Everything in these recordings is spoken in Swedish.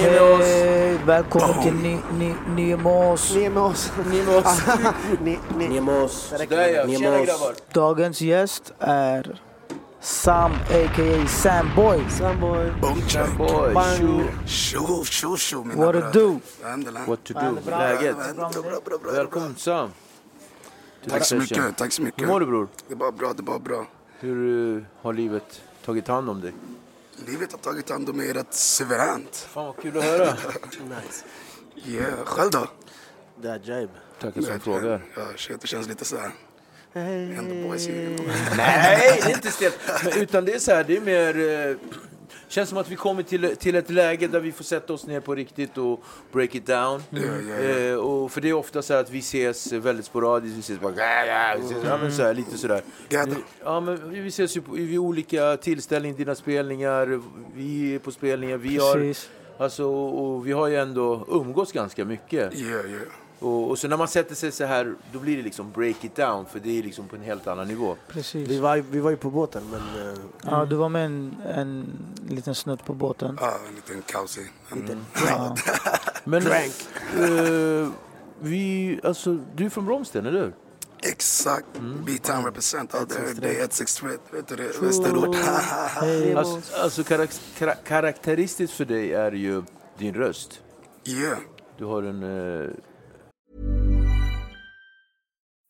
Hej, välkommen till Ni- Ni- Nemos. Nemos. Nemos. Ah, ni- ni- Nemos. Där ja, tjena Nemos. grabbar. Dagens gäst är er, Sam a.k.a. Samboy. Samboy. Samboy. Bang. Tjo, tjo, tjo mina What it do? Alhamdulillah. What to do? Läget? Välkommen Sam. Tack så mycket, tack så mycket. Hur mår du bror? Det är bara bra, det är bara bra. Hur eh, har livet tagit hand om dig? Livet har tagit hand om mig rätt suveränt. Fan vad kul att höra. nice. Yeah, själv då? Det är Jaib. Tackar som frågar. Ja, shit, det känns lite så här. Boys i... Nej, det är inte stelt. Utan det är så här, det är mer... Känns som att vi kommer till, till ett läge där vi får sätta oss ner på riktigt och break it down. Ja. Eh, och för det är ofta så att vi ses väldigt sporadiskt. Vi ses bara... Vi ses, ja, men så här, lite sådär. Ja, men vi ses ju på, vid olika tillställningar, dina spelningar, vi är på spelningar. Vi har, alltså, och vi har ju ändå umgås ganska mycket. Yeah, yeah. Och, och så när man sätter sig så här, då blir det liksom break it down, för det är liksom på en helt annan nivå. Precis. Vi var, vi var ju på båten men... eh, Ja, du var med en, en liten snutt på båten. Ja, en liten kaosig. liten Ja. Men eh, vi, alltså, du är från Bromsten, eller hur? Exakt. B-Town represent out there. Det är 163. Vet du det? Västerort. Alltså, alltså karak kara karaktäristiskt för dig är ju din röst. Yeah. Du har en... Eh,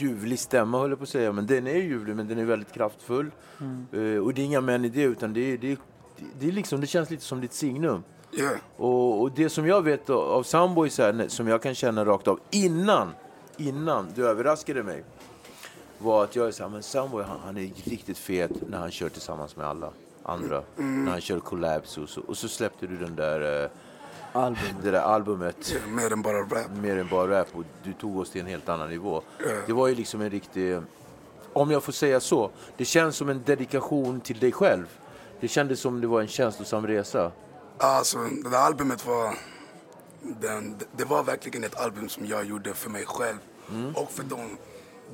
ljuvlig stämma höll jag på att säga, men den är ljuvlig men den är väldigt kraftfull. Eh, och det är inga män i det, utan det är, det, är, det, är liksom, det känns lite som ditt signum. Yeah. Och, och det som jag vet av, Samboys här, som jag kan känna rakt av innan, innan du överraskade mig, var att jag är såhär, men Samboy han, han är riktigt fet när han kör tillsammans med alla andra. När han kör collabs och så, och så släppte du den där, eh, album. det där albumet. Mer än bara rap. Mer än bara rap och du tog oss till en helt annan nivå. Det var ju liksom en riktig, om jag får säga så, det känns som en dedikation till dig själv. Det kändes som det var en känslosam resa. Alltså, det där albumet var... Den, det var verkligen ett album som jag gjorde för mig själv. Och för de,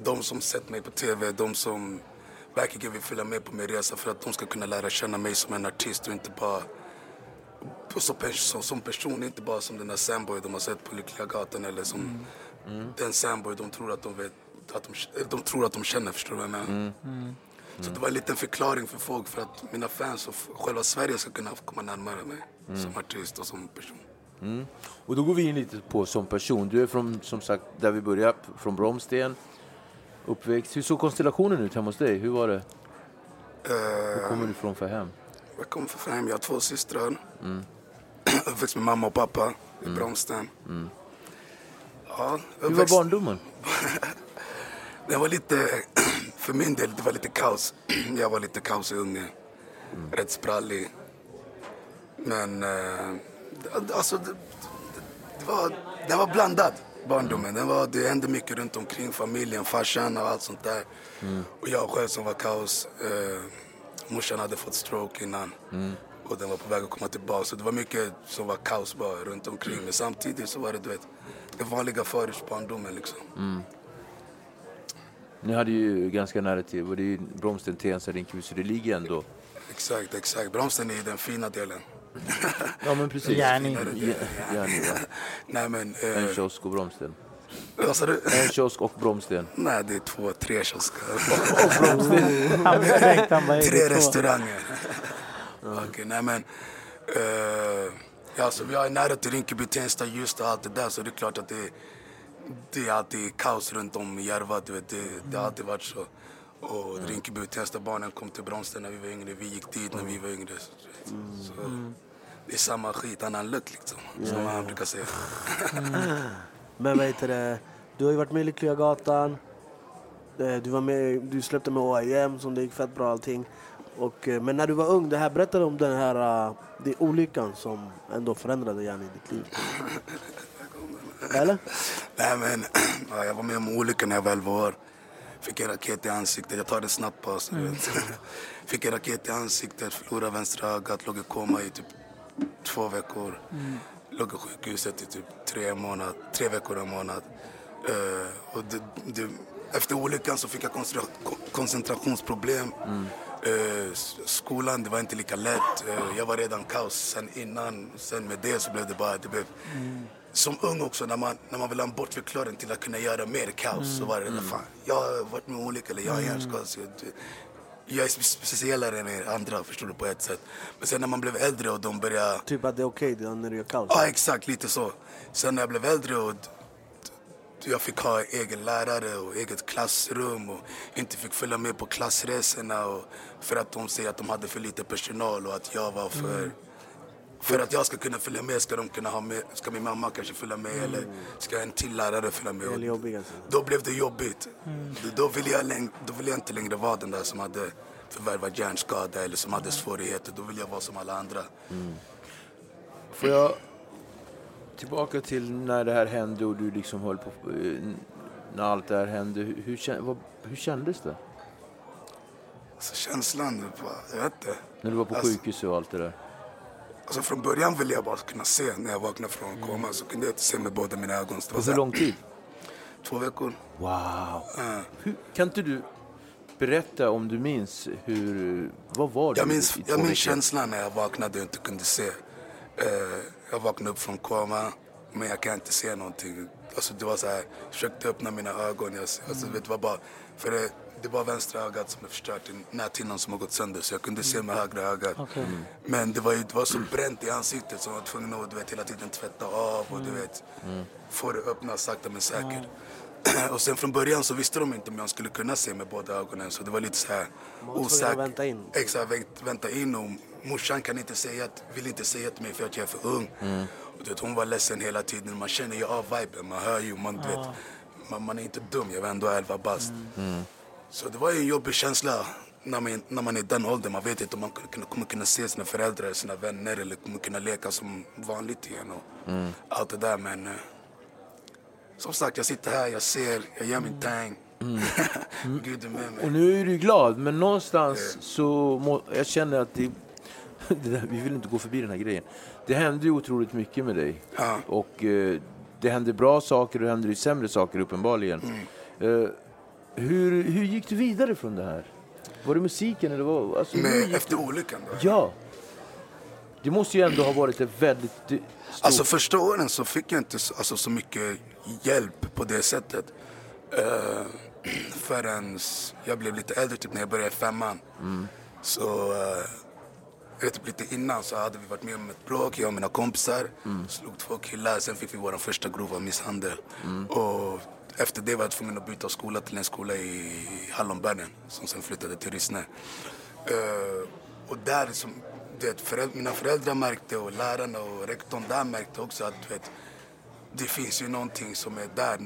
de som sett mig på TV, de som verkligen vill följa med på min resa för att de ska kunna lära känna mig som en artist och inte bara som, som, som person, inte bara som den där Samboy de har sett på Lyckliga Gatan eller som den Samboy de tror att de vet, att de, de tror att de känner, förstår du vad jag menar? Så det var en liten förklaring för folk för att mina fans och själva Sverige ska kunna komma närmare mig som artist och som person. Och då går vi in lite på som person. Du är från, som sagt, där vi började, från Bromsten. uppväxt. Hur såg konstellationen ut hemma hos dig? Hur var det? Eh, Var kommer du ifrån för hem? Jag kommer från hem, jag har två systrar. Mm. Uppväxt med mamma och pappa i Bromsten. Mm. Ja, Hur var barndomen? Det var lite, för min del, det var lite kaos. Jag var lite kaosig unge. Rätt sprallig. Men, eh, alltså, det, det, var, det var blandad, barndomen. Det, var, det hände mycket runt omkring familjen, farsan och allt sånt där. Och jag själv som var kaos. Eh, morsan hade fått stroke innan. Och den var på väg att komma tillbaka. Så det var mycket som var kaos bara runt omkring. Men samtidigt så var det, du vet, det vanliga förortsbarndomen liksom. Ni hade ju ganska nära till, var det ju Bromsten, Tensta, Rinkeby, så det ligger ändå... Exakt, exakt. Bromsten är den fina delen. Ja men precis. Järni. Ja, Järni, ja. Nej men... Eh, En kiosk och Bromsten. Vad sa du? En kiosk och Bromsten. Nej, det är två, tre kiosker. Och Bromsten. Han tänkte han bara, Tre restauranger. Okej, nej men... Eh, ja, så vi har nära till Rinkeby, Tensta, just och allt det där. Så det är klart att det, det är alltid kaos runt om i Järva. Du vet, det, det har alltid varit så. Och Rinkeby och Tensta-barnen kom till Bromsten när vi var yngre. Vi gick dit när vi var yngre. Så, du vet. så, det är samma skit, annan lukt liksom. Som man brukar säga. Men vad heter det? Du har ju varit med i Lyckliga Gatan. Eh, Du, var med, du släppte med OIM som det gick fett bra allting. Och, eh, men när du var ung, det här, berätta om den här uh, det olyckan som ändå förändrade gärna i ditt liv. Eller? Nej men, ja, jag var med om olyckan när jag var 11 år. Fick en raket i ansiktet, jag tar det snabbt bara. så vet. Fick en raket i ansiktet, förlorade vänstra ögat, låg i koma i typ två veckor. Låg på sjukhuset i typ tre, månad, tre veckor en månad. Eh, och det, det, efter olyckan så fick jag koncentra, ko- koncentrationsproblem. Eh, s- skolan, det var inte lika lätt. Eh, jag var redan kaos sen innan. Sen med det så blev det bara, det blev som ung också, när man, när man vill ha en bortförklaring till att kunna göra mer kaos så var det mm. fan, jag har varit med om olycka eller jag har hjärnskada. Jag- är spe- speciellare än er andra, förstår du, på ett sätt. Men sen när man blev äldre och de började Typ att det är okej okay, när du gör kaos? Ja, exakt. Lite så. Sen när jag blev äldre och jag fick ha egen lärare och eget klassrum och inte fick följa med på klassresorna och för att de säger att de hade för lite personal och att jag var för... För att jag ska kunna följa med ska de kunna ha med, ska min mamma kanske följa med eller ska en till lärare följa med. Eller Och jobbig alltså. då blev det jobbigt. Då, ville jag läng- då ville jag inte längre vara den där som hade förvärvat hjärnskada eller som hade svårigheter. Då ville jag vara som alla andra. Får jag tillbaka till när det här hände och du liksom höll på... eh, När allt det här hände. Hur, hur, hur kändes det? Så känslan, det jag vet inte. När du var på Alltså- sjukhus och allt det där? Alltså från början ville jag bara kunna se. När jag vaknade från koma så kunde jag inte se med båda mina ögon. Så hur lång tid? Två veckor. Wow! Ja. Hur, kan inte du berätta om du minns hur... Vad var det Jag minns, jag minns känslan när jag vaknade och inte kunde se. Eh, jag vaknade upp från koma, men jag kan inte se någonting. Alltså det var så här, jag försökte öppna mina ögon. Jag, alltså, vet, det var bara, för det, det var vänstra ögat som är förstört, näthinnan som har gått sönder. Så jag kunde se med högra ögat. Okej. Mm. Men det var, ju, det var så bränt i ansiktet så jag var tvungen att du vet, hela tiden tvätta av och du vet, få det öppna sakta men säkert. och sen från början så visste de inte om jag skulle kunna se med båda ögonen så det var lite så här osäkert. vänta in. Exakt, vänt, vänta in och morsan kan inte säga, att- vill inte säga till mig för att jag är för ung. Och du vet, hon var ledsen hela tiden. Man känner ju av viben, man hör ju, man, du vet, man, man är inte dum, jag var ändå 11 bast. Så det var ju en jobbig känsla när man, när man är i den åldern. Man vet inte om man kommer, kunna se sina föräldrar, sina vänner eller kommer kunna leka som vanligt igen och allt det där. Men eh, som sagt, jag sitter här, jag ser, jag gör min thing. Gud är med mig. Och nu är du glad, men någonstans så må, jag känner att det, det där, vi vill inte gå förbi den här grejen. Det hände ju otroligt mycket med dig. Ja. Och eh, det hände bra saker och det hände sämre saker uppenbarligen. Mm. Eh, hur, hur gick du vidare från det här? Var det musiken eller vad? Alltså, gick efter olyckan då? Ja. Det måste ju ändå ha varit ett väldigt stort... Alltså första åren så fick jag inte så- alltså, så mycket hjälp på det sättet. Uh, förrän jag blev lite äldre, typ när jag började femman. Så, uh, typ lite innan så hade vi varit med om ett bråk, jag och mina kompisar. Slog två killar, sen fick vi vår första grova misshandel. Och efter det var jag tvungen att byta skola till en skola i Hallonbergen som sen flyttade till Rissne. Eh, och där, som, vet, föräld- mina föräldrar märkte och lärarna och rektorn där märkte också att vet, det finns ju någonting som är där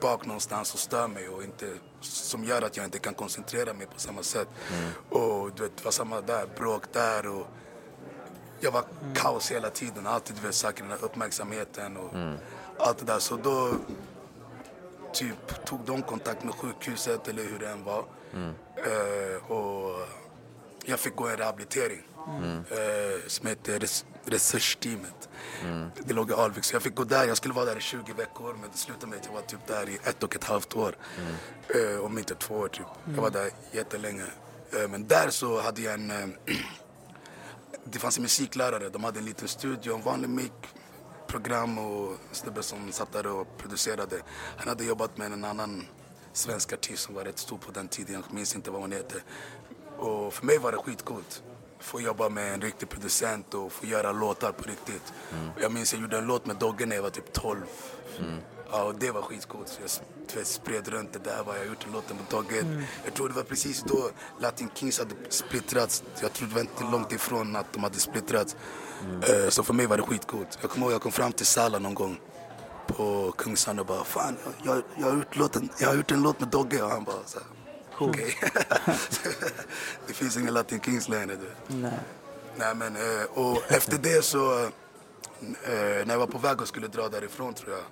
bak någonstans och stör mig och inte, som gör att jag inte kan koncentrera mig på samma sätt. Och du vet, det var samma där, bråk där och jag var kaos hela tiden. Alltid du vet, söker den här uppmärksamheten och allt det där. Så då typ tog de kontakt med sjukhuset eller hur det än var. Eh, och jag fick gå en rehabilitering eh, som heter res- Resursteamet. Det låg i Alvik, så jag fick gå där. Jag skulle vara där i 20 veckor men det slutade med att jag var typ där i ett och ett halvt år. Eh, om inte två år typ. Jag var där jättelänge. Eh, men där så hade jag en... Eh, det fanns en musiklärare, de hade en liten studio, en vanlig mic program och en snubbe som satt där och producerade. Han hade jobbat med en annan svensk artist som var rätt stor på den tiden, jag minns inte vad hon heter. Och för mig var det skitcoolt. Få jobba med en riktig producent och få göra låtar på riktigt. Jag minns jag gjorde en låt med Dogge när jag var typ 12. Ja, och det var skitcoolt. Så jag spred runt det där. Var jag gjort en låt med Dogge. Jag tror det var precis då Latin Kings hade splittrats. Jag tror det var inte långt ifrån att de hade splittrats. Eh, Så för mig var det skitcoolt. Jag kommer ihåg jag kom fram till Salla någon gång på Kungsan och bara Fan, jag, jag, har gjort låten, jag har gjort en låt med Dogge. Och han bara så här, okej. det finns ingen Latin Kings längre. Du. Nej. Nej men, eh, och efter det så, eh, när jag var på väg och skulle dra därifrån tror jag,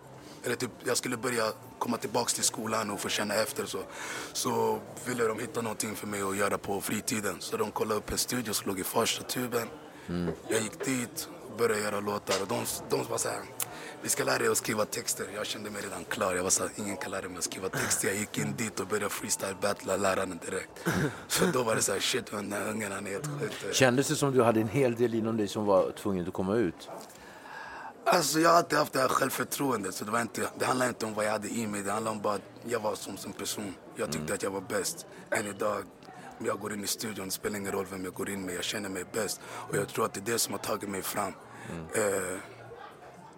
eller typ jag skulle börja komma tillbaks till skolan och få känna efter så, så ville de hitta någonting för mig att göra på fritiden. Så de kollade upp en studio som låg i Farsta tuben. Jag gick dit och började göra låtar och de, de var så här, vi ska lära dig att skriva texter. Jag kände mig redan klar. Jag var så här, ingen kan lära mig att skriva texter. Jag gick in dit och började freestyle battla läraren direkt. Så då var det så här, shit den här ungen han är helt sjuk. Kändes det som du hade en hel del inom dig som var tvungen att komma ut? Alltså jag har alltid haft det här självförtroendet. Så det, var inte, det handlar inte om vad jag hade i mig. Det handlar om bara att jag var som, som person. Jag tyckte att jag var bäst. Än idag, om jag går in i studion, det spelar ingen roll vem jag går in med. Jag känner mig bäst. Och jag tror att det är det som har tagit mig fram. Eh,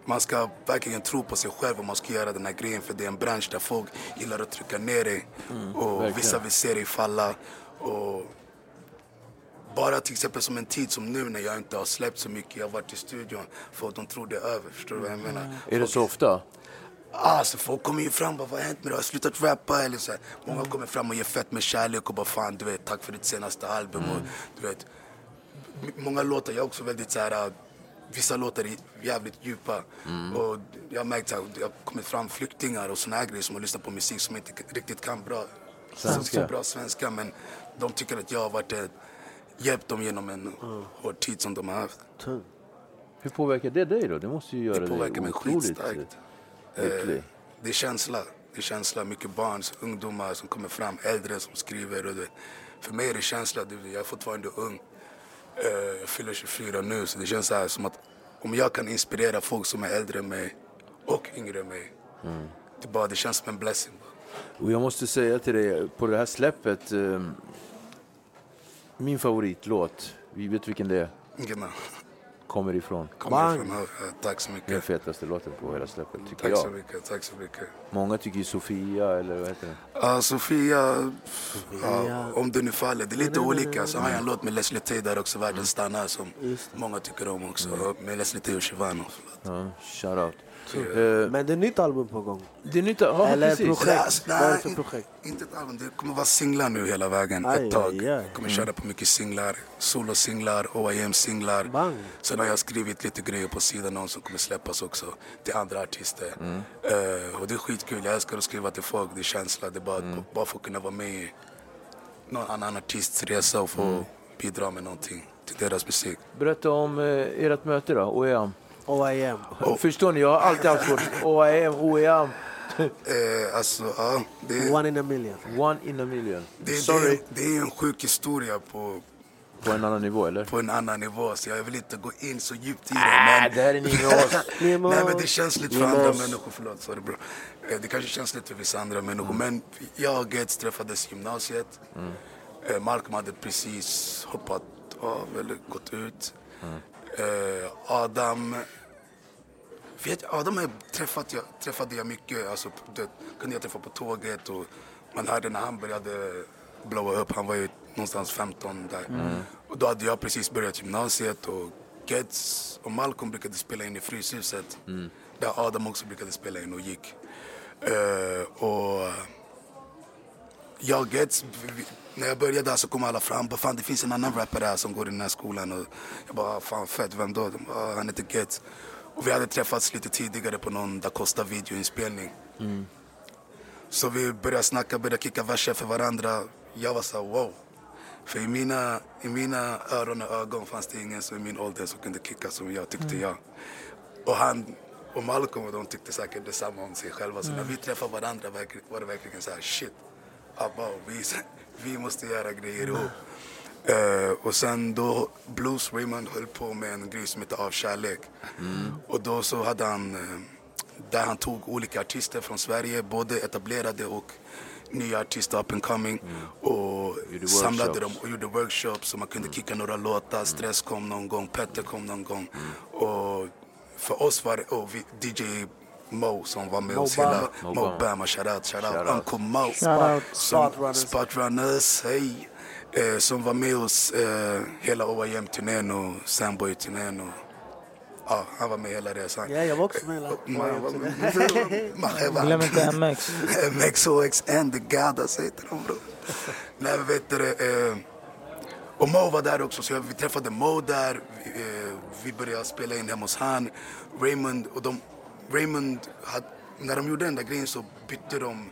man ska verkligen tro på sig själv om man ska göra den här grejen. För det är en bransch där folk gillar att trycka ner dig. och verkligen. vissa vill se dig falla. Och bara till exempel som en tid som nu när jag inte har släppt så mycket. Jag har varit i studion. Folk de tror det är över. Förstår du vad jag menar? Är det så ofta? Alltså folk kommer ju fram och bara, vad har hänt med dig? Har du slutat rappa? Eller så här. Många kommer fram och ger fett med kärlek och bara fan du vet, tack för ditt senaste album. Och, du vet, många låtar, jag är också väldigt så här, äh, vissa låtar är jävligt djupa. Och jag har märkt att det har kommit fram flyktingar och såna här grejer som har lyssnat på musik som inte riktigt kan bra Svenska. så bra svenska. Men de tycker att jag har varit ett, hjälpt dem genom en hård tid som de har haft. Hur påverkar det dig då? Det måste ju göra Det påverkar mig dig otroligt skitstarkt. Eh, Det är känsla. Det är känsla. Mycket barn, ungdomar som kommer fram, äldre som skriver. Och det, för mig är det känsla. Jag är fortfarande ung. Eh, Jag fyller 24 nu, så det känns så här som att om jag kan inspirera folk som är äldre än mig och yngre än mig. Det, bara, det känns som en blessing. Och jag måste säga till dig, på det här släppet, eh, min favoritlåt, vi vet vilken det är, Ingemar, kommer ifrån. kommer ifrån här. Eh, Tack så Den mycket. fetaste låten på hela släppet, tycker Tack så jag. mycket. Tack så mycket. Många tycker Sofia, eller vad heter den? Ja, Sofia, ja, om det nu faller. Det är lite olika. Så har jag en låt med Leslie Tay där också, Världen stannar, som många tycker om också. Med Leslie Tay och Shivano. Ja, shoutout. Eh, Men det är nytt album på gång. det är nytt, ja Eller precis. projekt. Vad är det nej, för projekt? Inte ett album, det kommer vara singlar nu hela vägen Aj, ett tag. aj, aj. Jag kommer köra på mycket singlar, solosinglar, OIM-singlar. Bang. Sen har jag skrivit lite grejer på sidan om som kommer släppas också till andra artister. Mm. Eh, och det är skitkul, jag älskar att skriva till folk, det är känsla. Det är bara, Mm. bara få kunna vara med i någon annan artists resa och få Mm. bidra med någonting till deras musik. Berätta om eh, ert möte då, OEM. OIM. Förstår ni, jag har alltid haft svårt. OEM, OEM, Eh, alltså, ja, det, är- One in a million. one in a million. det, det, Sorry. det är en sjuk historia på, På en annan nivå, eller? på en annan nivå. Så jag vill inte gå in så djupt i det. Äh, Men, det här är ni med nej, men det känns lite för andra människor. Förlåt, sorry bro. Eh, Det kanske känns lite för vissa andra människor. Men jag och Gets träffades i gymnasiet. Eh, Malcolm hade precis hoppat av eller gått ut. Eh, Adam Vet, de har träffat, jag, träffade jag mycket. Alltså, det, kunde jag träffa på tåget och man hörde när han började blowa upp. Han var ju någonstans 15 där. Och då hade jag precis börjat gymnasiet och Geds och Malcolm brukade spela in i Fryshuset. Där Adam också brukade spela in och gick. Eh, och jag Geds, vi- när jag började där så kom alla fram. Bara, fan det finns en annan rappare här som går i den här skolan. Och jag bara, fan fett, vem då? De bara, han heter Geds. Och vi hade träffats lite tidigare på någon Da Costa videoinspelning. Så vi började snacka, började kicka verser för varandra. Jag var så här, wow. För i mina, i mina öron och ögon fanns det ingen som i min ålder som kunde kicka som jag tyckte jag. Och han och Malcolm och de tyckte säkert detsamma om sig själva. Så när vi träffade varandra var det verkligen så här, shit. Abba, vi, vi måste göra grejer ihop. Eh, och sen då Blues Raymond höll på med en grej som heter Av kärlek. Och då så hade han, eh, där han tog olika artister från Sverige, både etablerade och nya artister up and coming. Och Gjorde samlade workshops. dem och gjorde workshops så man kunde kicka några låtar. Stress kom någon gång, Petter kom någon gång. Och för oss var det, och vi, DJ Mo som var med Mo oss Bama. hela, Mo Bama. Shoutout, shoutout, Shout out. Uncle Mo. Shoutout, Som- Spot Runners. Spot Runners, hej. Eh, som var med oss eh, hela OIM-turnén och Sandboy-turnén. Och, ja, han var med hela resan. Ja, jag var också med hela Glöm inte MX. MXOX and the Gadas heter de bro. Nej vet du det, eh, Och Mo var där också, så vi träffade Mo där. Vi, eh, vi började spela in hemma hos han. Raymond, och de, Raymond, hade, när de gjorde den där grejen så bytte de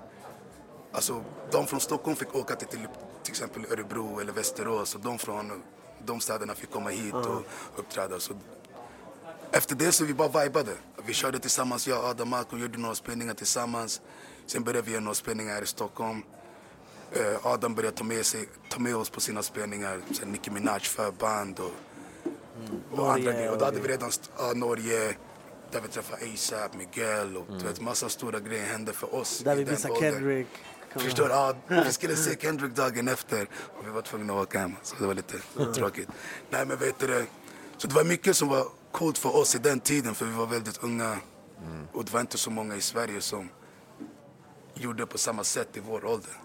Alltså, de från Stockholm fick åka till till, till exempel Örebro eller Västerås och de från de städerna fick komma hit och uppträda. Så efter det så vi bara vibade. Vi körde tillsammans, jag och Adam Malcolm gjorde några spelningar tillsammans. Sen började vi göra några spelningar här i Stockholm. Eh, Adam började ta med, sig, ta med oss på sina spelningar. Sen Nicki Minaj förband och, och Norge andra grejer. Och då hade och- vi redan ja, Norge, där vi träffade ASAP, Miguel och du vet, massa stora grejer hände för oss. Där vi missade. Kendrick. Förstår. Ja, vi skulle se Kendrick dagen efter och vi var tvungna att åka hem. Så det var lite tråkigt. Nej men vet du. Så det var mycket som var coolt för oss i den tiden för vi var väldigt unga. Och det var inte så många i Sverige som gjorde på samma sätt i vår ålder.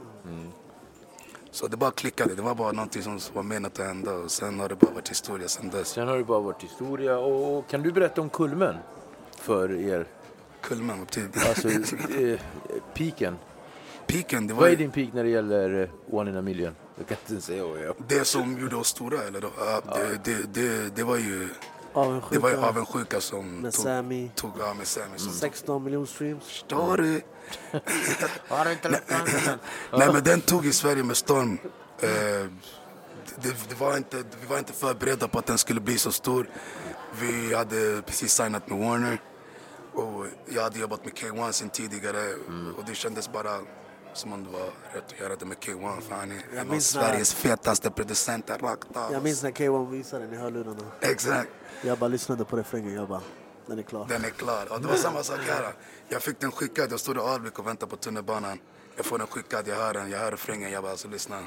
Så det bara klickade. Det var bara någonting som var menat att hända och sen har det bara varit historia sen dess. Sen har det bara varit historia. Och kan du berätta om kulmen för er? Kulmen, det? Alltså, eh, piken. Piken, det var Vad är ju din peak när det gäller eh, One in a million? Jag kan inte säga vad jag... det som gjorde oss stora. Eller då? Ja, det, det, det, det var ju Avundsjuka. Det var ju avundsjuka som Med tog, Sammy. tog ja, med Sammy som 16 miljoner streams. Förstår du? Har du inte Nej men den tog i Sverige med storm. Eh, det, det var inte, vi var inte förberedda på att den skulle bli så stor. Vi hade precis signat med Warner. Och jag hade jobbat med K1 sen tidigare. Och det kändes bara som om det var rätt att göra det med K1. För han är en av minns när- Sveriges fetaste producenter rakt av. Jag minns när K1 visade den i hörlurarna. Exakt. Jag bara lyssnade på refrängen. Jag bara, den är klar. Den är klar. Och det var samma sak här. Jag fick den skickad. Jag stod i Alvik och väntade på tunnelbanan. Jag får den skickad, jag hör den, jag hör refrängen. Jag bara, alltså lyssna.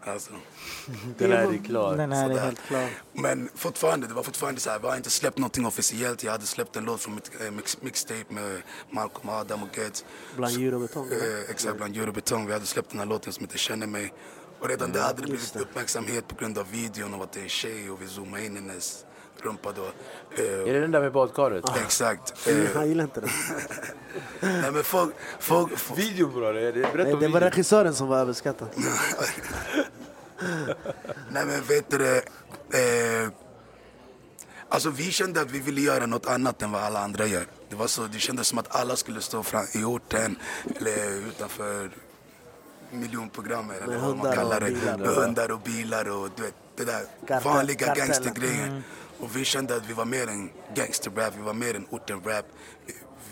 Alltså. Den här är klar. Den här är helt klar. Men fortfarande, det var fortfarande så här, vi har inte släppt någonting officiellt. Jag hade släppt en låt från mitt eh, mix, mixtape med Malcolm Adam och Geds. Bland djur och betong. Eh, exakt, bland djur och betong. Vi hade släppt den här låten som heter Känner mig. Och redan där hade det blivit uppmärksamhet på grund av videon och att det är en tjej och vi zoomade in hennes rumpa då. Eh, Är det den där med badkaret? Exakt. Mm, Eh, Han gillar inte den. nej men folk, folk, folk det är- berätta Nej, om det var regissören som var överskattad. Nej men vet du det, eh, Alltså vi kände att vi ville göra något annat än vad alla andra gör. Det, var så, det kändes som att alla skulle stå fram i orten eller utanför miljonprogrammet eller vad man kallar och det. bilar. Hundar och bilar och du vet, det där Kartel- vanliga gangstergrejen. Och vi kände att vi var mer än gangsterrap, vi var mer än orten-rap.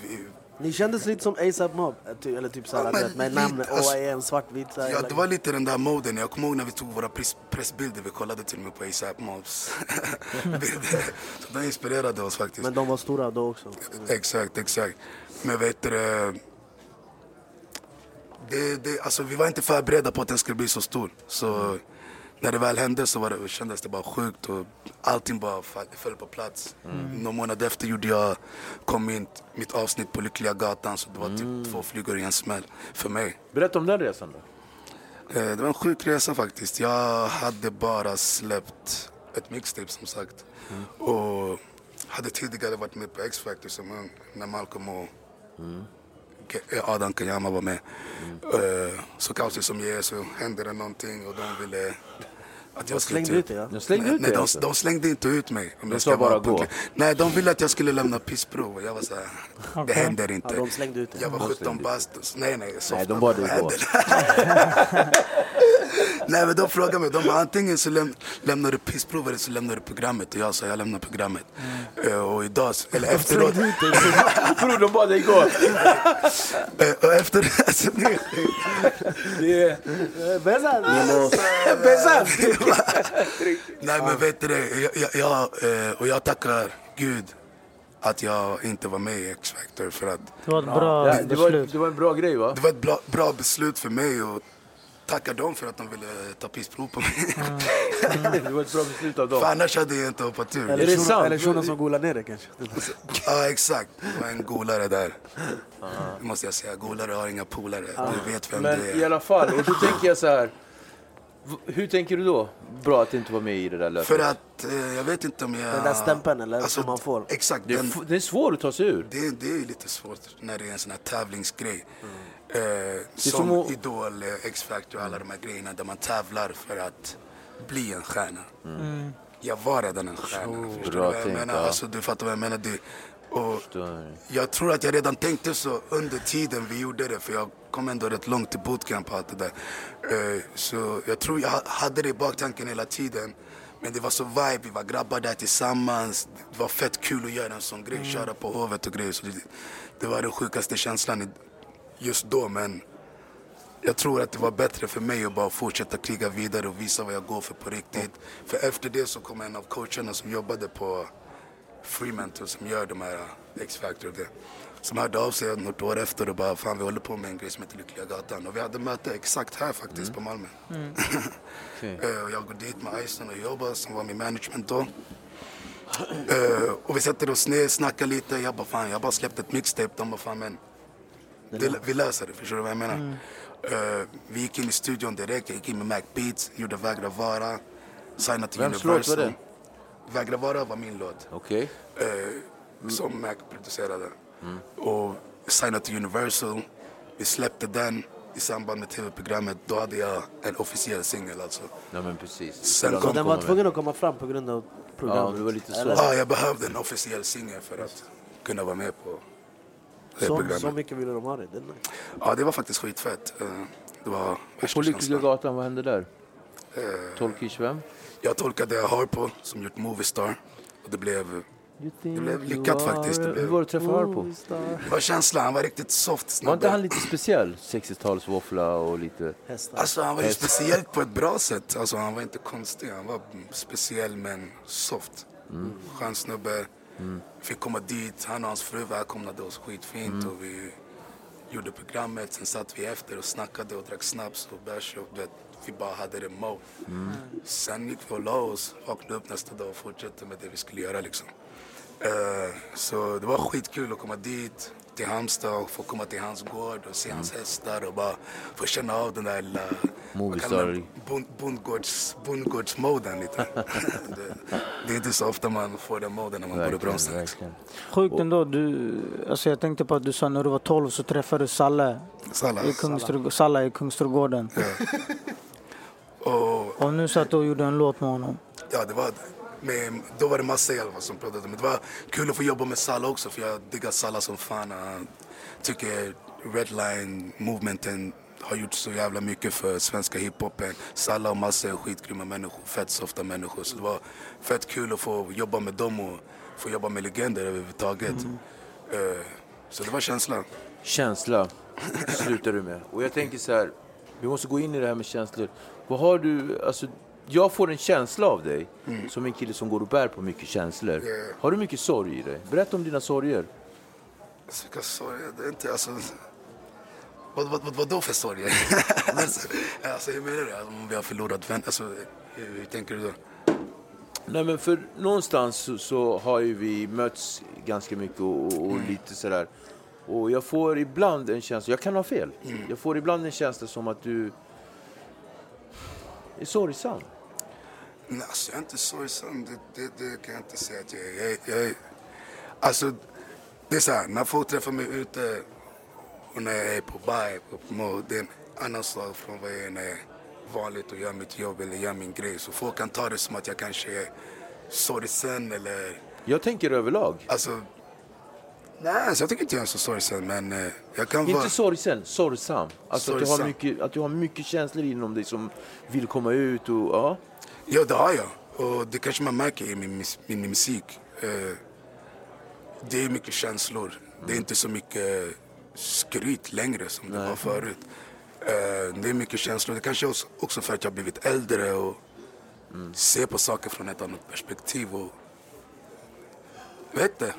Vi, Ni kändes lite som ASAP Mob. eh, ty- Eller typ såhär, Ja, men vet, med namnet alltså- svartvit. Ja, det var lite den där moden. Jag kommer ihåg när vi tog våra press, pressbilder. Vi kollade till och med på ASAP Mobs bilder. Så de inspirerade oss faktiskt. Men de var stora då också. Exakt, exakt. Men vet du det, det, det, alltså, Vi var inte förberedda på att den skulle bli så stor. Så när det väl hände så var det, kändes det bara sjukt och allting bara fall, föll på plats. Mm. Någon månad efter gjorde jag, kom in mitt avsnitt på Lyckliga Gatan så det var typ Mm. två flugor i en smäll för mig. Berätta om den resan då. Eh, Det var en sjuk resa faktiskt. Jag hade bara släppt ett mixtape som sagt. Och hade tidigare varit med på X-Factor som ung när Malcolm och Ke- Adam Kanyama var med. Eh, Så kaosigt som jag är så hände det någonting och de ville att jag skulle slängde typ- ut dig, ja? De slängde Nej, ut nej, dig de, alltså? de slängde inte ut mig. Om De jag ska bara gå? Nej, de ville att jag skulle lämna pissprov jag var så här, det händer inte. Ja, de slängde ut dig. Jag var De 17 slängde bast. Nej, nej. Nej, softa. de bad dig gå. Nej men de frågade mig, de bara antingen så läm lämnar du pissprov eller så lämnar du programmet. Och jag sa jag lämnar programmet. Eh, och idag, eller efteråt. Bror, de bad dig gå. eh, och efter nej, Det är... Bezan! nej men vet du det, jag, jag, eh, och jag tackar Gud att jag inte var med i X-Factor för att Det var ett bra Ja, det, var, beslut. det var en bra grej va? det var ett bra, bra beslut för mig och tacka dem för att de ville ta pissprov på mig. Det var ett bra beslut av dem. för annars hade jag inte hoppat ur. Är det Eller sant? Eller shunon som golar ner dig kanske. Ja exakt, det var en golare där. Det måste jag säga, golare har inga polare. Du vet vem Men det i är. alla fall, och då tänker jag så här. Hur tänker du då? Bra att inte var med i det där löpet. För att eh, jag vet inte om jag... Den där stämpeln eller som man får. Exakt, Det är, den, det är svårt att ta sig ur. det, det är lite svårt när det är en sån här tävlingsgrej. Eh, som som att- Idol, eh, X-Factor och alla de här grejerna där man tävlar för att bli en stjärna. Jag var redan en stjärna. förstår du bra vad jag menar? ja. Alltså, du fattar vad jag menar? Det, och. Jag tror att jag redan tänkte så under tiden vi gjorde det, för jag kom ändå rätt långt till bootcamp och allt det där. Eh, Så jag tror jag ha- hade det i baktanken hela tiden. Men det var så vibe, vi var grabbar där tillsammans. Det var fett kul att göra en sån grej, köra på hovet och grejer. Så det, det var den sjukaste känslan i- just då, men jag tror att det var bättre för mig att bara fortsätta kriga vidare och visa vad jag går för på riktigt. För efter det så kom en av coacherna som jobbade på Fremantle som gör de här X-Factor och det. Som hörde av sig något år efter och bara fan vi håller på med en grej som heter Lyckliga Gatan. Och vi hade möte exakt här faktiskt på Malmö. Eh, och jag går dit med Ison och jobbar som var min management då. Eh, och vi sätter oss ner, snackar lite. Jag bara fan jag har bara släppt ett mixtape. De bara fan men det, vi löser det, förstår du vad jag menar? Eh, vi gick in i studion direkt, jag gick in med Mac Beats, gjorde Vägra Vara, signade till Vems låt Universal. var det? Vägra Vara var min låt, Okej. eh, som Mac producerade. Och signade till Universal, vi släppte den i samband med tv-programmet. Då hade jag en officiell singel alltså. Ja men precis. Sen kom- Den var tvungen att komma fram på grund av programmet. Ja, det var lite så. Ja, jag behövde en officiell singel för att kunna vara med på det Så, programmet. så mycket ville de ha det. nice. Ja, det var faktiskt skitfett. Eh, Det var värsta På Lyckliga känslan. gatan, vad hände där? Eh, Tolkish vem? Jag tolkade Harpo som gjort Moviestar. Och det blev, det blev lyckat faktiskt. Det, Hur blev, var det att träffa Harpo? det var känslan, han var riktigt soft Var snabb. inte han lite speciell? 60-talsvåffla och lite... Hästar. Alltså han var ju speciellt på ett bra sätt. Alltså han var inte konstig, han var speciell men soft. Skön snubbe. Fick komma dit, han och hans fru välkomnade oss skitfint och vi gjorde programmet. Sen satt vi efter och snackade och drack snaps och bärs och vet, vi bara hade det mo. Sen gick vi och la oss, vaknade upp nästa dag och fortsatte med det vi skulle göra liksom. Eh, så det var skitkul att komma dit till Halmstad och få komma till hans gård och se hans hästar och bara få känna av den där lilla det? Bond- bondgårds, bondgårdsmoden lite. det, det är inte så ofta man får den moden när man bor i Verkligen, Bromsta. verkligen. Sjukt ändå. Du, alltså jag tänkte på att du sa när du var 12 så träffade du Salle Salla. i Kungsträdgården. Salla i Kungsträdgården. Och Och nu satt du och gjorde en låt med honom. ja, det var med, då var det massa i alla fall som pratade. Men det var kul att få jobba med Salla också för jag diggar Salla som fan. Han tycker Redline movementen har gjort så jävla mycket för svenska hiphopen. Salla och Massa är skitgrymma människor, fett softa människor. Så det var fett kul att få jobba med dem och få jobba med legender överhuvudtaget. Eh, så det var känslan. Känsla slutar du med. Och jag tänker så här, vi måste gå in i det här med känslor. Vad har du, alltså, jag får en känsla av dig som en kille som går och bär på mycket känslor. Ja. Har du mycket sorg i dig? Berätta om dina sorger. Alltså, Vilka sorger, det är inte alltså... Vad, vad, vad, vad då för sorger? alltså, alltså, hur menar du? Alltså, Om vi har förlorat vänner? Alltså, hur, hur tänker du då? Nej men för någonstans så, så har ju vi mötts ganska mycket och, och, och lite sådär. Och jag får ibland en känsla, jag kan ha fel, jag får ibland en känsla som att du är sorgsam. Nej, alltså, jag är inte sorgsam. Det, det, det kan jag inte säga att jag är. Jag, jag, alltså, det är så här, när folk träffar mig ute och när jag är på bar, på det är en annan sak från vad jag är när jag är vanligt och gör mitt jobb eller gör min grej. Så folk kan ta det som att jag kanske är sorgsen eller... Jag tänker överlag. Alltså, nej, alltså, jag tycker inte jag är så sorgsen, men eh, jag kan vara... Inte sorgsen, sorgsam. Alltså Att, du har Sorgsam. mycket, att du har mycket känslor inom dig som vill komma ut och ja. Ja, det har jag. Och det kanske man märker i min, min musik. Eh, det är mycket känslor. Det är inte så mycket skryt längre som det var förut. Eh, det är mycket känslor. Det kanske också, också för att jag har blivit äldre och ser på saker från ett annat perspektiv. Och, vet inte.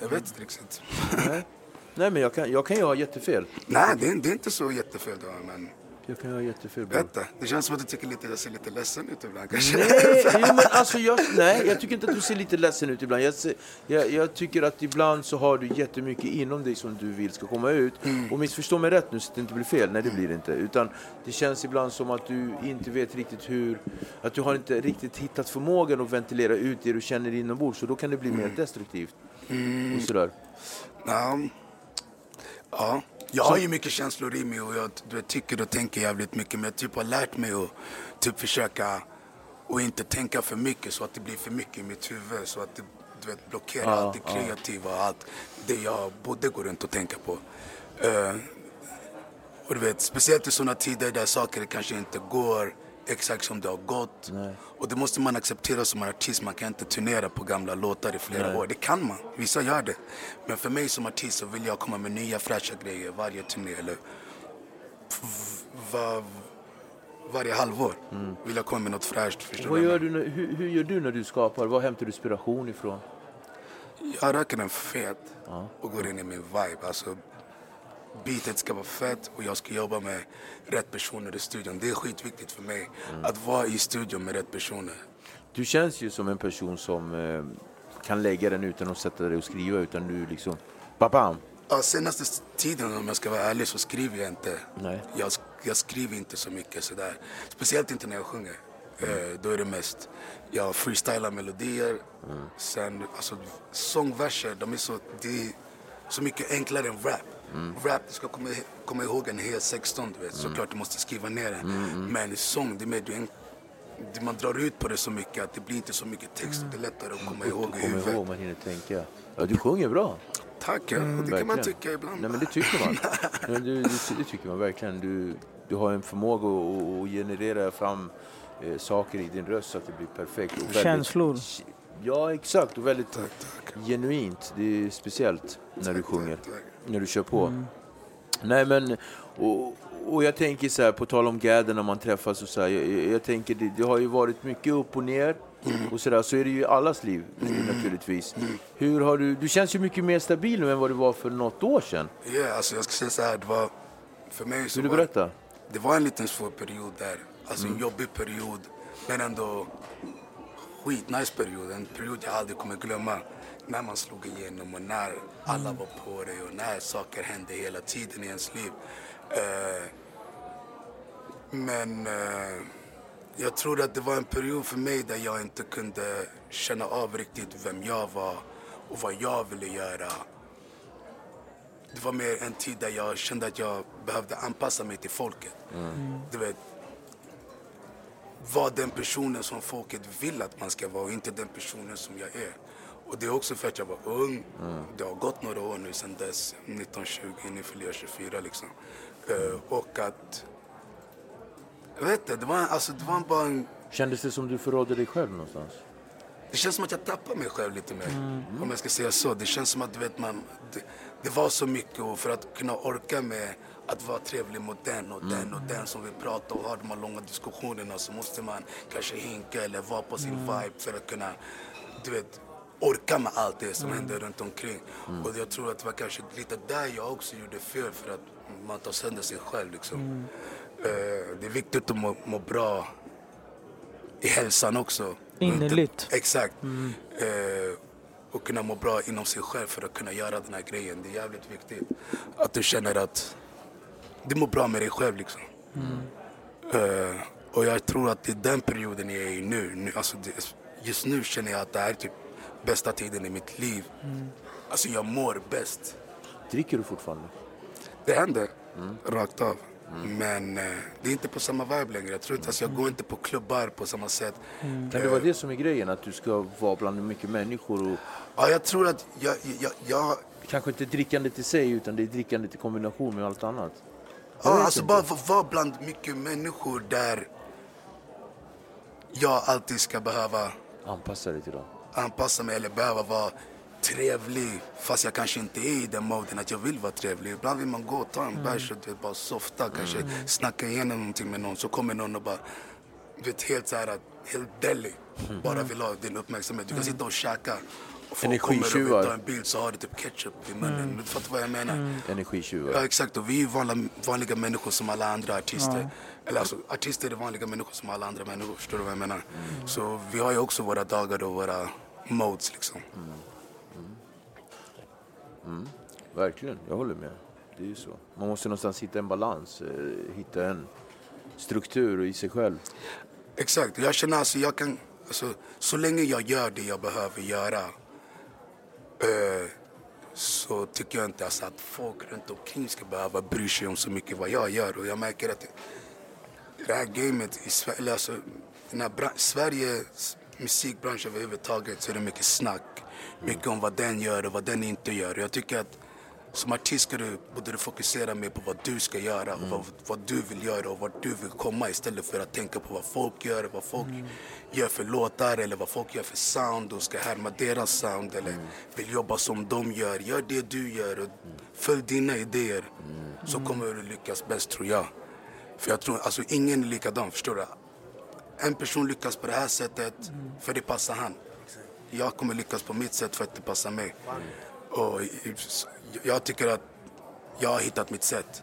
Jag vet inte riktigt. Nej, Nej men jag kan, jag kan ju ha jättefel. Nej, det är, det är inte så jättefel då, men Jag kan ha jättefel. inte. Det känns som att du tycker lite, jag ser lite ledsen ut ibland kanske. Nej, jo, men alltså jag, nej, jag tycker inte att du ser lite ledsen ut ibland. Jag, ser, jag, jag tycker att ibland så har du jättemycket inom dig som du vill ska komma ut. Och missförstå mig rätt nu så att det inte blir fel. Nej, det blir det inte. Utan det känns ibland som att du inte vet riktigt hur... Att du har inte riktigt hittat förmågan att ventilera ut det du känner inombords. Så då kan det bli mer destruktivt. Och sådär. Ja. ja. Jag har ju mycket känslor i mig och jag du tycker och tänker jävligt mycket. Men jag typ har lärt mig att typ försöka och inte tänka för mycket så att det blir för mycket i mitt huvud. Så att det du vet, blockerar Ja, allt det kreativa och allt det jag borde gå runt och tänka på. Eh, och du vet, speciellt i sådana tider där saker kanske inte går exakt som det har gått. Och det måste man acceptera som artist. Man kan inte turnera på gamla låtar i flera Nej. år. Det kan man, vissa gör det. Men för mig som artist så vill jag komma med nya fräscha grejer varje turné. Eller var, varje halvår vill jag komma med något fräscht. Förstår gör du, när- hur, hur gör du när du skapar? Var hämtar du inspiration ifrån? Jag röker en fet och går in i min vibe. Alltså, beatet ska vara fett och jag ska jobba med rätt personer i studion. Det är skitviktigt för mig att vara i studion med rätt personer. Du känns ju som en person som eh, kan lägga den utan att sätta dig och skriva. Utan du liksom... Babam! Ja, senaste tiden om jag ska vara ärlig så skriver jag inte. Nej. Jag, jag skriver inte så mycket sådär. Speciellt inte när jag sjunger. Eh, då är det mest, jag freestylar melodier. Sen, alltså sångverser, de är så, det är så mycket enklare än rap. Rap, du ska komma, komma ihåg en hel 16 du vet. Såklart du måste skriva ner den. Men i sång, det är mer, du, en- det- man drar ut på det så mycket att det blir inte så mycket text och det är lättare att komma ihåg i Kommer huvudet. ihåg, man hinner tänka. Ja, du sjunger bra. Tack, ja. och det kan man Verkligen. tycka ibland. Nej, men det tycker man. Nej, du, du, det tycker man verkligen. Du, du har en förmåga att, att generera fram eh, saker i din röst så att det blir perfekt. Och väldigt- Känslor. Ja, exakt. Och väldigt genuint. Det är speciellt när du sjunger. När du kör på. Nej, men... Och, och jag tänker så här, på tal om Gädden när man träffas och så här, jag, jag, tänker det, det har ju varit mycket upp och ner och så där, så är det ju i allas liv naturligtvis. Hur har du, du känns ju mycket mer stabil nu än vad du var för något år sedan. Ja, alltså jag ska säga så här, det var för mig så Vill du var, berätta? det var en liten svår period där. Alltså en jobbig period, men ändå skitnice period. En period jag aldrig kommer glömma. När man slog igenom och när alla var på dig och när saker hände hela tiden i ens liv. Eh, men eh, jag tror att det var en period för mig där jag inte kunde känna av riktigt vem jag var och vad jag ville göra. Det var mer en tid där jag kände att jag behövde anpassa mig till folket. Du vet, vara den personen som folket vill att man ska vara och inte den personen som jag är. Och det är också för att jag var ung. Det har gått några år nu sedan dess, 19, 20, nu fyller jag 24 liksom. Eh, och att, jag vet inte, det var, alltså, det var bara en Kändes det som du förrådde dig själv någonstans? det känns som att jag tappar mig själv lite mer. Om jag ska säga så. Det känns som att du vet, man, det, det var så mycket och för att kunna orka med att vara trevlig mot den och den och den som vill prata och ha de här långa diskussionerna så måste man kanske hinka eller vara på sin vibe för att kunna, du vet, orka med allt det som händer runt omkring. Och jag tror att det var kanske lite där jag också gjorde fel för att man tar sönder sig själv liksom. Eh, det är viktigt att må, må bra i hälsan också. Innerligt. Exakt. Eh, och kunna må bra inom sig själv för att kunna göra den här grejen. Det är jävligt viktigt. Att du känner att du mår bra med dig själv liksom. Eh, och jag tror att det är den perioden jag är i nu. nu alltså det, just nu känner jag att det här är typ bästa tiden i mitt liv. Alltså jag mår bäst. Dricker du fortfarande? Det händer, rakt av. Men eh, det är inte på samma vibe längre. Jag, tror inte, alltså, jag går inte på klubbar på samma sätt. Kan det vara det som är grejen? Att du ska vara bland mycket människor och Ja, jag tror att jag, jag, jag, kanske inte drickandet i sig utan det är drickandet i kombination med allt annat? Ja, alltså inte. bara vara bland mycket människor där jag alltid ska behöva Anpassa dig till dem. anpassa mig eller behöva vara trevlig fast jag kanske inte är i den moden att jag vill vara trevlig. Ibland vill man gå och ta en bärs och bara softa, kanske snacka igenom någonting med någon. Så kommer någon och bara, vet helt så här, helt deli. Bara vill ha din uppmärksamhet. Du kan sitta och käka och folk kommer och Energitjuvar. en bild så har du typ ketchup i munnen. Du fattar vad jag menar? Energitjuvar. Ja exakt, och vi är vanliga, vanliga människor som alla andra artister. Eller alltså, artister är vanliga människor som alla andra människor, förstår du vad jag menar? Så vi har ju också våra dagar och våra modes liksom. Verkligen, jag håller med. Det är ju så. Man måste någonstans hitta en balans, eh, hitta en struktur i sig själv. Exakt, jag känner alltså jag kan, alltså, så länge jag gör det jag behöver göra eh, så tycker jag inte alltså, att folk runt omkring ska behöva bry sig om så mycket vad jag gör. Och jag märker att i det här gamet i Sverige, eller alltså, den här Sveriges musikbransch överhuvudtaget så är det mycket snack. Mycket om vad den gör och vad den inte gör. Jag tycker att som artist ska du, borde du fokusera mer på vad du ska göra och vad, vad du vill göra och vart du vill komma istället för att tänka på vad folk gör, vad folk gör för låtar eller vad folk gör för sound och ska härma deras sound eller vill jobba som de gör. Gör det du gör och följ dina idéer så kommer du lyckas bäst tror jag. För jag tror, alltså ingen är likadan, förstår du? En person lyckas på det här sättet för det passar han. Jag kommer lyckas på mitt sätt för att det passar mig. Och jag tycker att jag har hittat mitt sätt.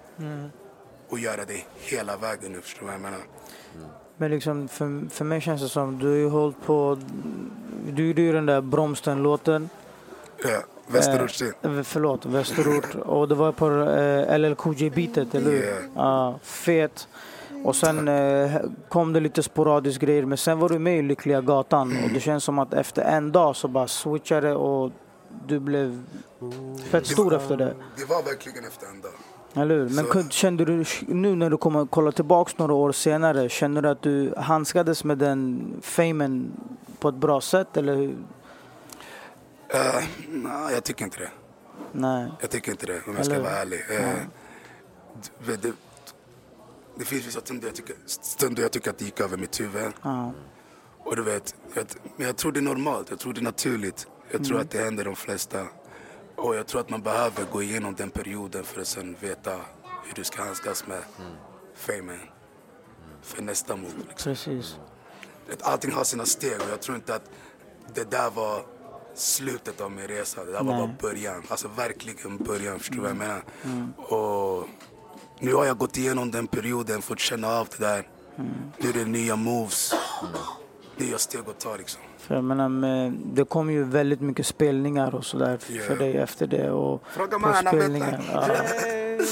Och göra det hela vägen nu, förstår du vad jag menar? Men liksom för, för mig känns det som, du har ju hållit på, du gjorde ju den där Bromsten-låten. Ja, Västerortstid. Eh, förlåt, Västerort. Och det var på eh, LL Cool J-beatet, eller hur? Yeah. Ja, fet. Och sen eh, kom det lite sporadiskt grejer, men sen var du med i Lyckliga Gatan. Och det känns som att efter en dag så bara switchade och du blev fett stor efter det. Det var verkligen efter en dag. Eller hur? Men Så- kände du nu när du kommer kolla tillbaks några år senare, känner du att du handskades med den famen på ett bra sätt eller hur? Eh, nej, jag tycker inte det. Nej. Jag tycker inte det, om jag ska Eller- vara ärlig. Eh, det, det, det finns vissa stunder jag, tycker, stunder jag tycker att det gick över mitt huvud. Ja. Och du vet, jag, men jag tror det är normalt, jag tror det är naturligt. Jag tror Mm. att det händer de flesta. Och jag tror att man behöver gå igenom den perioden för att sen veta hur du ska handskas med famen. För nästa move. Liksom. Precis. Allting har sina steg och jag tror inte att det där var slutet av min resa. Det där var Nej. bara början. Alltså verkligen början, förstår du vad jag menar? Och nu har jag gått igenom den perioden, fått känna av det där. Nu är det nya moves, nya steg att ta liksom. För jag menar, det kom ju väldigt mycket spelningar och sådär för dig efter det. Och Fråga på spelningar. Ja.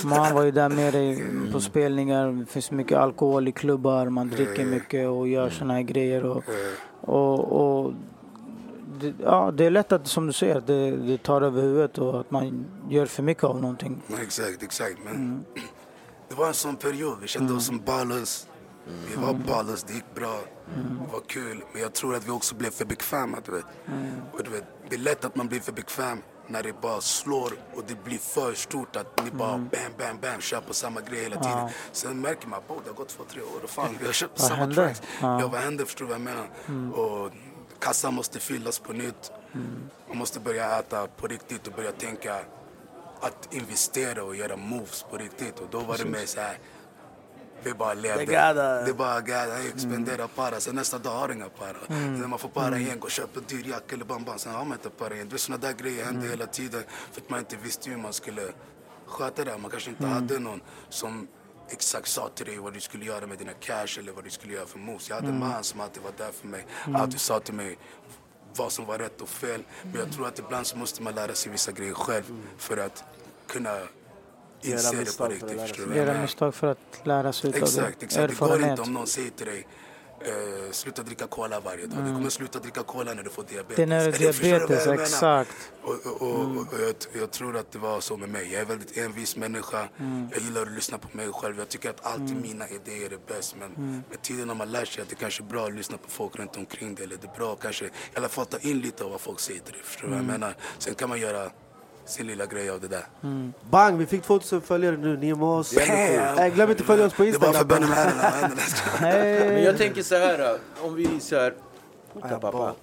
Man var ju där med dig på spelningar. Det finns mycket alkohol i klubbar, man dricker mycket och gör såna här grejer. Och, och, och det, ja, det är lätt att, som du säger, det, det tar över huvudet och att man gör för mycket av någonting. Exakt, exakt. Men det var en sån period. Vi kände oss som ballers. Vi var ballers, det gick bra. Det var kul. Men jag tror att vi också blev för bekväma. Du vet. Och du vet, det är lätt att man blir för bekväm när det bara slår och det blir för stort att ni bara bam, bam, bam, kör på samma grej hela tiden. Sen märker man att det har gått två, tre år och fan, vi har köpt Vad samma hände? tracks. Ja. Ja, vad händer? Förstår du vad jag menar? Och kassan måste fyllas på nytt. Man måste börja äta på riktigt och börja tänka att investera och göra moves på riktigt. Och då var det mer så här, vi bara levde. Det. Det bara gada. Hey, spendera para. Sen nästa dag har du inga para. Mm. När man får para igen, gå och köpa en dyr jacka eller bam, Sen har man inte para igen. Du vet, såna där grejer hände Mm. hela tiden. För att man inte visste hur man skulle sköta det. Man kanske inte Mm. hade någon som exakt sa till dig vad du skulle göra med dina cash eller vad du skulle göra för moves. Jag hade Mm. en man som alltid var där för mig. Mm. Alltid sa till mig vad som var rätt och fel. Men jag tror att ibland så måste man lära sig vissa grejer själv för att kunna det på misstag för att riktigt. Göra misstag för att lära sig utav Exakt, det. exakt. Det går inte om någon säger till dig eh, sluta dricka cola varje dag. Du kommer sluta dricka cola när du får diabetes. Det är när du diabetes, menar? exakt. Och, och, och, och jag, jag tror att det var så med mig. Jag är väldigt envis människa. Mm. Jag gillar att lyssna på mig själv. Jag tycker att alltid mina idéer är bäst. Men Mm. med tiden har man lärt sig att det kanske är bra att lyssna på folk runt omkring dig. Eller det är bra kanske i alla fall ta in lite av vad folk säger till dig. Förstår du vad jag Mm. menar? Sen kan man göra sin lilla grej av det där. Bang, vi fick 2000 följare nu, ni är med oss. Det Äh, glöm inte att följa oss på Det är bara för Instagram. här. Men jag tänker så här, om vi så här... Vänta, pappa.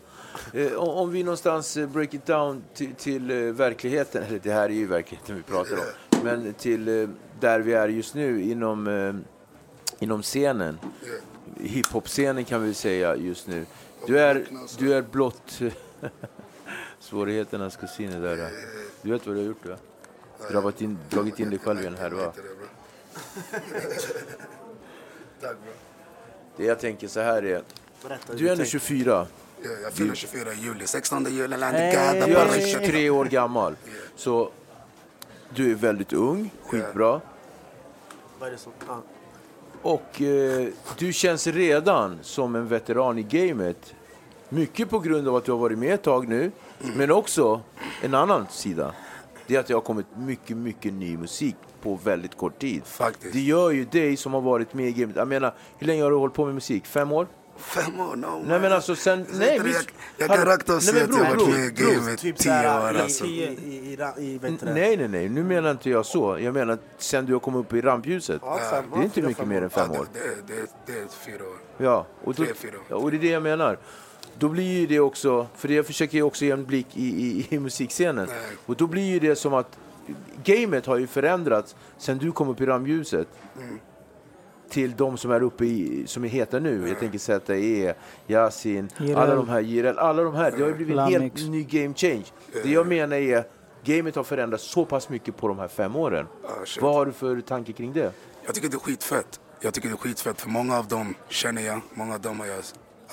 Eh, om, vi någonstans eh, break it down till, till eh, verkligheten, eller det här är ju verkligheten vi pratar om, men till eh, där vi är just nu inom, eh, inom scenen. Hiphop-scenen kan vi säga just nu. Du är, du är blott svårigheternas kusiner där. Du vet vad du har gjort va? Du har in, dragit in dig själv i en härva. Tack bro. Det jag tänker så här är, du är ändå tänker. 24. Ja, jag fyller 24 i juli. 16 juli, Hey. Du bara är kött. 23 år gammal. Så du är väldigt ung, skitbra. Och eh, du känns redan som en veteran i gamet. Mycket på grund av att du har varit med ett tag nu, men också en annan sida. Det är att det har kommit mycket, mycket ny musik på väldigt kort tid. Faktiskt. Det gör ju dig som har varit med i gamet. Jag menar, hur länge har du hållit på med musik? Fem år? Fem år? No, Nej men alltså sen... Nej, jag, jag, jag kan rakt av säga att jag har varit med i gamet Typ 10 år alltså. i, i, i? Nej, nej, nej. Nu menar inte jag så. Jag menar sen du har kommit upp i rampljuset. Det är inte mycket mer än fem år. det, är fyra år. Ja, och, då, och det är det jag menar. Då blir ju det också, för jag försöker ju också ge en blick i, i, i musikscenen. Nej. Och då blir ju det som att gamet har ju förändrats sen du kom upp i ramljuset. Mm. Till de som är uppe i, som är heta nu. Jag tänker ZE, Yasin, Jireel. alla de här, Jireel, alla de här. Det har ju blivit en helt ny game change. Det jag menar är, gamet har förändrats så pass mycket på de här fem åren. Ah. Vad har du för tanke kring det? Jag tycker det är skitfett. Jag tycker det är skitfett för många av dem känner jag. Många av dem har jag,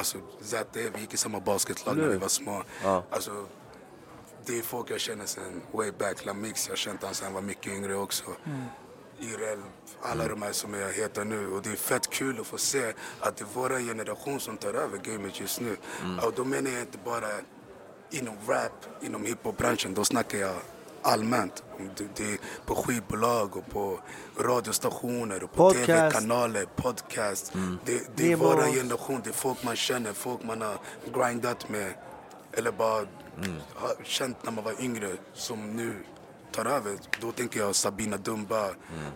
alltså ZD, vi gick i samma basketlag när vi var små. Ja. Alltså, det är folk jag känner sen way back. Lamix, jag har känt honom sen han var mycket yngre också. Irel, alla de här som är heta nu. Och det är fett kul att få se att det är vår generation som tar över gamet just nu. Och då menar jag inte bara inom rap, inom hiphopbranschen. Då snackar jag allmänt. Det, är på skivbolag och på radiostationer och på tv-kanaler, podcast. Det, det är vår generation, det är folk man känner, folk man har grindat med. Eller bara har känt när man var yngre som nu tar över. Då tänker jag Sabina Dumba,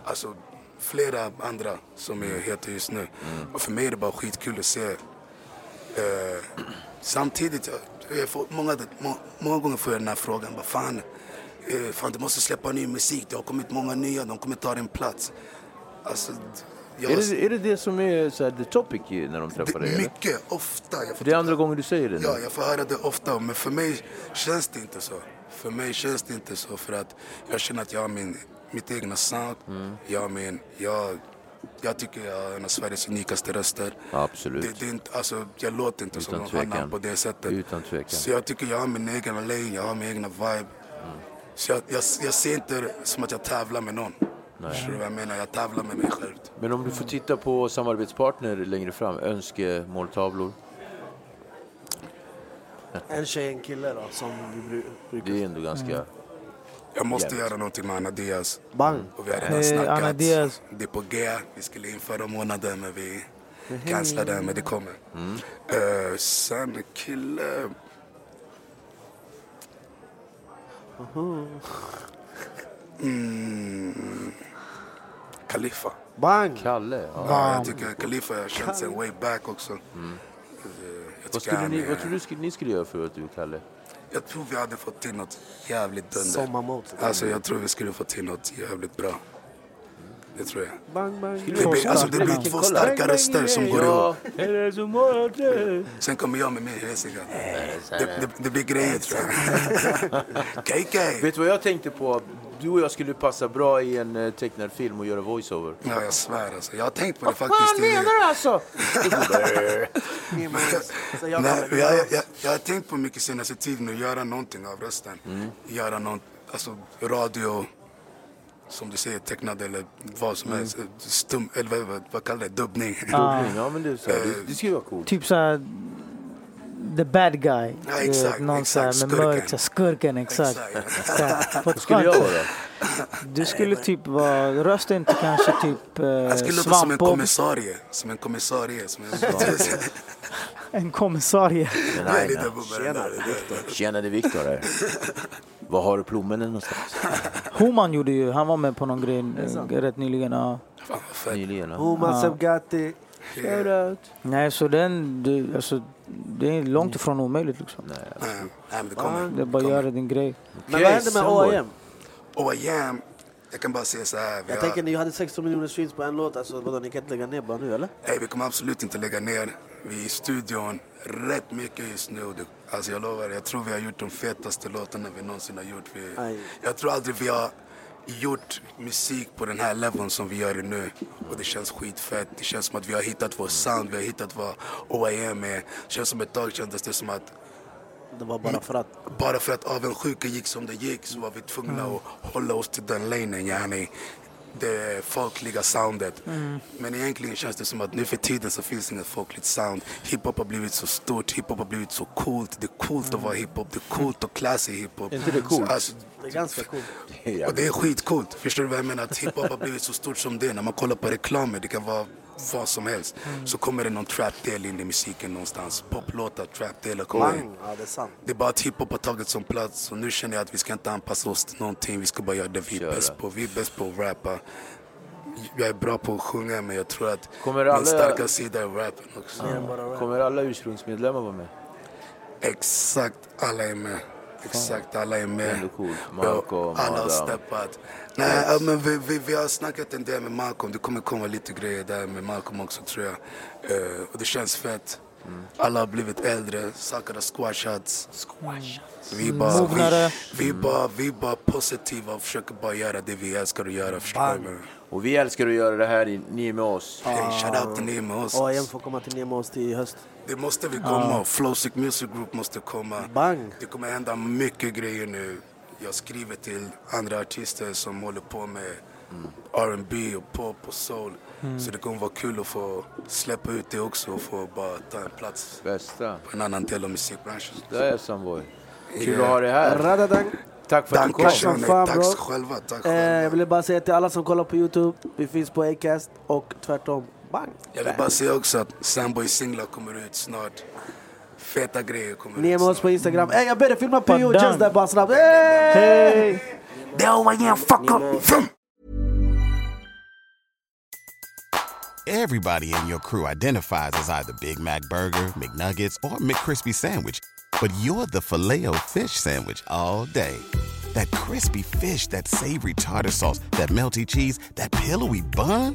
alltså flera andra som är heta just nu. Och för mig är det bara skitkul att se Eh, samtidigt, jag, jag får, många, må, många gånger får jag den här frågan. Vad fan, eh, fan, du måste släppa ny musik. Det har kommit många nya, de kommer ta din plats. Alltså, jag, Är det, är det det som är så här, the topic när de träffar dig? det, eller? mycket, ofta. Får Det är andra gången du säger det nu? Ja, jag får höra det ofta. Men för mig känns det inte så. För mig känns det inte så. För att jag känner att jag har min, mitt egna sound. Mm. Jag, min, jag, jag tycker jag har en av Sveriges unikaste röster. Absolut. Det, det är inte, alltså, jag låter inte som Utan någon tvekan. annan på det sättet. Utan tvekan. Så jag tycker jag har min egen lane, jag har min egna vibe. Så jag, jag, jag ser inte det som att jag tävlar med någon. Förstår du vad jag menar? Jag tävlar med mig själv. Men om du får titta på samarbetspartner längre fram, önskemåltavlor. En tjej, en kille då, som vi bru- brukar... Det är ändå ganska... Jag måste Jävligt. göra någonting med Anna Diaz. Bang! Och vi har redan Eh, snackat. Anna Diaz. Det är på G. Vi skulle in förra månaden men vi cancellade men det kommer. Mm. Eh, sen kille... Mm. Khalifa. Bang! Kalle? Ja. Ja, jag tycker Khalifa jag har känt sen way back också. Eh, Jag, Mm. Vad, tycker skulle han ni, vad tror du skulle, ni skulle göra för att du Kalle? jag tror vi hade fått till något jävligt dunder. Sommarmode. Alltså jag tror vi skulle få till något jävligt bra. Det tror jag. Bang, bang. Det blir, alltså, det blir två starka röster som går ihop. Sen kommer jag med min hesiga. Det, det, det blir grejer tror jag. KK! Vet du vad jag tänkte på? Du och jag skulle passa bra i en eh, tecknad film och göra voiceover. Ja, jag svär alltså. Jag har tänkt på det faktiskt. Vad menar du alltså? Så jag Nej, kan- jag, jag, jag, jag har tänkt på mycket senaste tiden att göra någonting av rösten. Göra något, alltså radio, som du säger, tecknad eller vad som helst. Stum, eller vad, vad, vad kallar det? Dubbning. Ja, men det, är så det, det skulle vara coolt. Typ såhär, the bad guy. Ja, exakt, Någon exakt, såhär med skurken. mörk, såhär, skurken exakt. Vad skulle jag vara? Du skulle typ vara, rösten till kanske typ eh, Jag skulle låta som en kommissarie. Som en kommissarie. Som en, En kommissarie. Nej, på den där. Tjena, det är Viktor här. Var har du plommonen någonstans? Homan gjorde ju, han var med på någon grej eh, rätt nyligen. Ja. Fan. Nyligen. ja. Homan Sebgati. Shout out. Nej, så den, du, alltså, det är långt ifrån omöjligt liksom. Nej, nej, men det kommer. Det är bara att göra din grej. Men vad hände med Soundboard. OIM? Jag kan bara säga så här. Jag har, tänker ni hade 16 miljoner streams på en låt. Alltså, vadå, ni kan inte lägga ner bara nu eller? nej, vi kommer absolut inte lägga ner. Vi är i studion rätt mycket just nu. Alltså jag lovar, jag tror vi har gjort de fetaste låtarna vi någonsin har gjort. Vi, Aj. jag tror aldrig vi har gjort musik på den här leveln som vi gör det nu. Och det känns skitfett. Det känns som att vi har hittat vår sound, vi har hittat vad OIM är. Det känns som ett tag kändes det som att Det var bara för att. bara för att avundsjuka gick som det gick så var vi tvungna att hålla oss till den lanen, yani. Det folkliga soundet. Men egentligen känns det som att nu för tiden så finns inget folkligt sound. Hiphop har blivit så stort, hiphop har blivit så coolt. Det är coolt att vara hiphop, det är coolt och classy hiphop. Är inte det coolt? Så, Alltså, Det är ganska coolt. och det är skitcoolt. Förstår du vad jag menar? Att hiphop har blivit så stort som det är. När man kollar på reklamer, det kan vara vad som helst. Så kommer det någon trap-del in i musiken någonstans. Poplåtar, trap-delar kommer in. Ja, det är sant. Det är bara att hiphop har tagit som plats och nu känner jag att vi ska inte anpassa oss till någonting. Vi ska bara göra det vi är bäst på. Vi är bäst på att rappa. Jag är bra på att sjunga men jag tror att Kommer min alla- starka sida är rappen också. Kommer alla ursprungsmedlemmar vara med? Exakt alla är med. Exakt alla är med. Malcolm, alla har steppat. Nej, ja, men vi, vi, vi har snackat en del med Malcolm. Det kommer komma lite grejer där med Malcolm också tror jag. Eh, och det känns fett. Mm. Alla har blivit äldre, saker har squashats. Vi är bara, Mognare. vi, vi, är bara, vi är bara positiva och försöker bara göra det vi älskar att göra. Och vi älskar att göra det här, i- ni är med oss. Hey, shout out till ni med oss. OIM får komma till Nemos till i höst. Det måste vi komma. Flowsick Music Group måste komma. Bang. Det kommer hända mycket grejer nu. Jag skriver till andra artister som håller på med R&B och pop och soul. Så det kommer vara kul att få släppa ut det också och få bara ta en plats Bästa. på en annan del av musikbranschen. Där är Sunboy. Kul att ha dig här. Radadang. Tack för att du Tack kom. som shunon, fan, tack själva. Tack Eh, jag själva. ville bara säga till alla som kollar på Youtube. Vi finns på Acast och tvärtom. Bang. Jag vill er bara säga också att Samboy singlar kommer ut snart. Feta grejer kommer ut Nemos er på snart. Instagram. Ey jag ber dig filma Pio Padang. just där bara snabbt. Hey! Det er är OIM, fuck up! Everybody in your crew identifies as either Big Mac Burger, McNuggets, or McCrispy Sandwich. But you're the filet fish Sandwich all day. That crispy fish, that savory tartar sauce, that melty cheese, that pillowy bun.